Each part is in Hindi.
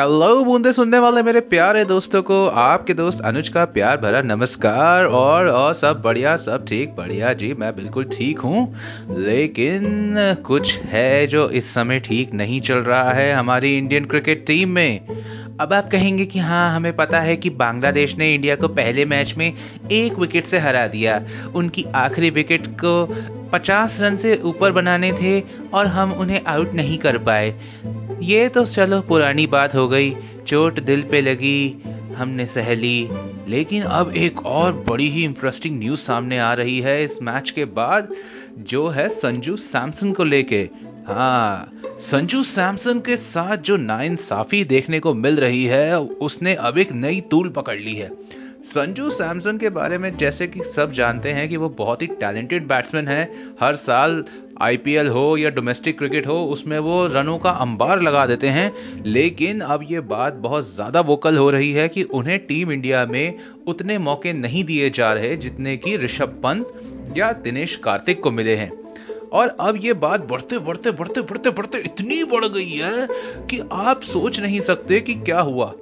हेलो बूंदे सुनने वाले मेरे प्यारे दोस्तों को। आपके दोस्त अनुज का प्यार भरा नमस्कार। और और सब बढ़िया, सब ठीक, बढ़िया जी, मैं बिल्कुल ठीक हूँ। लेकिन कुछ है जो इस समय ठीक नहीं चल रहा है हमारी इंडियन क्रिकेट टीम में। अब आप कहेंगे कि हाँ हमें पता है कि बांग्लादेश ने इंडिया को पहले मैच में एक विकेट से हरा दिया। उनकी आखिरी विकेट को 50 रन से ऊपर बनाने थे और हम उन्हें आउट नहीं कर पाए। ये तो चलो पुरानी बात हो गई। चोट दिल पे लगी, हमने सह ली। लेकिन अब एक और बड़ी ही इंटरेस्टिंग न्यूज़ सामने आ रही है इस मैच के बाद, जो है संजू सैमसन को लेके। हाँ संजू सैमसन के साथ जो नाइंसाफी देखने को मिल रही है, उसने अब एक नई तूल पकड़ ली है। संजू सैमसन के बारे में जैसे कि सब जानते हैं कि वो बहुत ही टैलेंटेड बैट्समैन है। हर साल आईपीएल हो या डोमेस्टिक क्रिकेट हो, उसमें वो रनों का अंबार लगा देते हैं। लेकिन अब ये बात बहुत ज़्यादा वोकल हो रही है कि उन्हें टीम इंडिया में उतने मौके नहीं दिए जा रहे जितने कि ऋषभ पंत या दिनेश कार्तिक को मिले हैं। और अब ये बात बढ़ते बढ़ते बढ़ते बढ़ते बढ़ते इतनी बढ़ गई है कि आप सोच नहीं सकते कि क्या हुआ।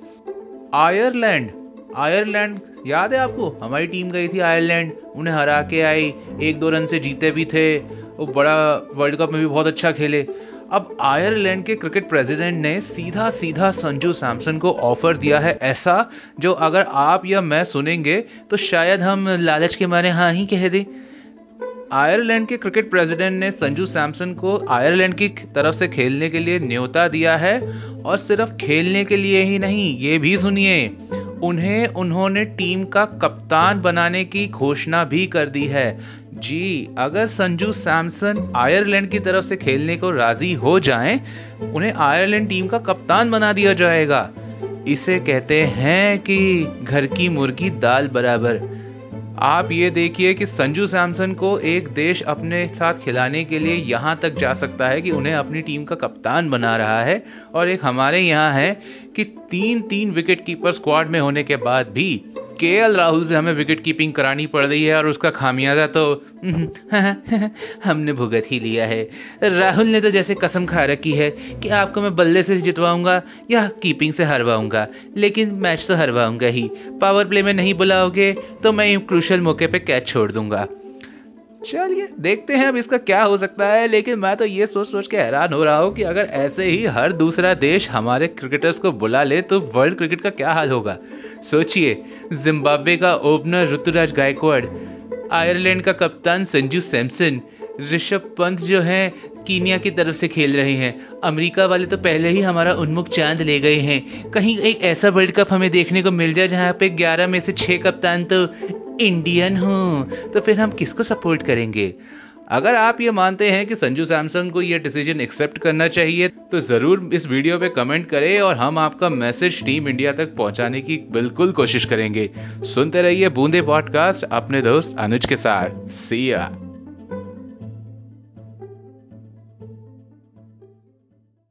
आयरलैंड आयरलैंड, याद है आपको? हमारी टीम गई थी आयरलैंड, उन्हें हरा के आई, एक दो रन से जीते भी थे। वो बड़ा वर्ल्ड कप में भी बहुत अच्छा खेले। अब आयरलैंड के क्रिकेट प्रेसिडेंट ने सीधा सीधा संजू सैमसन को ऑफ़र दिया है ऐसा जो अगर आप या मैं सुनेंगे तो शायद हम लालच के मारे हाँ ही कह दें। आयरलैंड के क्रिकेट प्रेसिडेंट ने संजू सैमसन को आयरलैंड की तरफ़ से खेलने के लिए न्योता दिया है और सिर्फ़ खेलने के लिए ही नहीं, ये भी सुनिए। उन्हें, उन्होंने टीम का कप्तान बनाने की घोषणा भी कर दी है। जी अगर संजू सैमसन आयरलैंड की तरफ़ से खेलने को राज़ी हो जाएँ, उन्हें आयरलैंड टीम का कप्तान बना दिया जाएगा। इसे कहते हैं कि घर की मुर्गी दाल बराबर। आप ये देखिए कि संजू सैमसन को एक देश अपने साथ खिलाने के लिए यहाँ तक जा सकता है कि उन्हें अपनी टीम का कप्तान बना रहा है। और एक हमारे यहाँ है कि तीन तीन विकेट कीपर स्क्वाड में होने के बाद भी के राहुल से हमें विकेट कीपिंग करानी पड़ रही है और उसका खामियाजा तो हमने भुगत ही लिया है। राहुल ने तो जैसे कसम खा रखी है कि आपको मैं बल्ले से जितवाऊँगा या कीपिंग से हरवाऊँगा, लेकिन मैच तो हरवाऊँगा ही। पावर प्ले में नहीं बुलाओगे तो मैं क्रूशल मौके पे कैच छोड़ दूँगा। चलिए, देखते हैं अब इसका क्या हो सकता है, लेकिन मैं तो ये सोच सोच के हैरान हो रहा हूँ कि अगर ऐसे ही हर दूसरा देश हमारे क्रिकेटर्स को बुला ले तो वर्ल्ड क्रिकेट का क्या हाल होगा? सोचिए, जिम्बाब्वे का ओपनर ऋतुराज गायकवाड़, आयरलैंड का कप्तान संजू सैमसन, ऋषभ पंत जो है, कीनिया की तरफ़ से खेल रहे हैं। अमेरिका वाले तो पहले ही हमारा उन्मुख चाँद ले गए हैं। कहीं एक ऐसा वर्ल्ड कप हमें देखने को मिल जाए जहाँ पे 11 में से 6 कप्तान तो इंडियन हो तो फिर हम किसको सपोर्ट करेंगे? अगर आप ये मानते हैं कि संजू सैमसंग को ये डिसीज़न एक्सेप्ट करना चाहिए तो ज़रूर इस वीडियो पे कमेंट करें और हम आपका मैसेज टीम इंडिया तक पहुँचाने की बिल्कुल कोशिश करेंगे। सुनते रहिए बूंदे पॉडकास्ट अपने दोस्त अनुज के साथ। सिया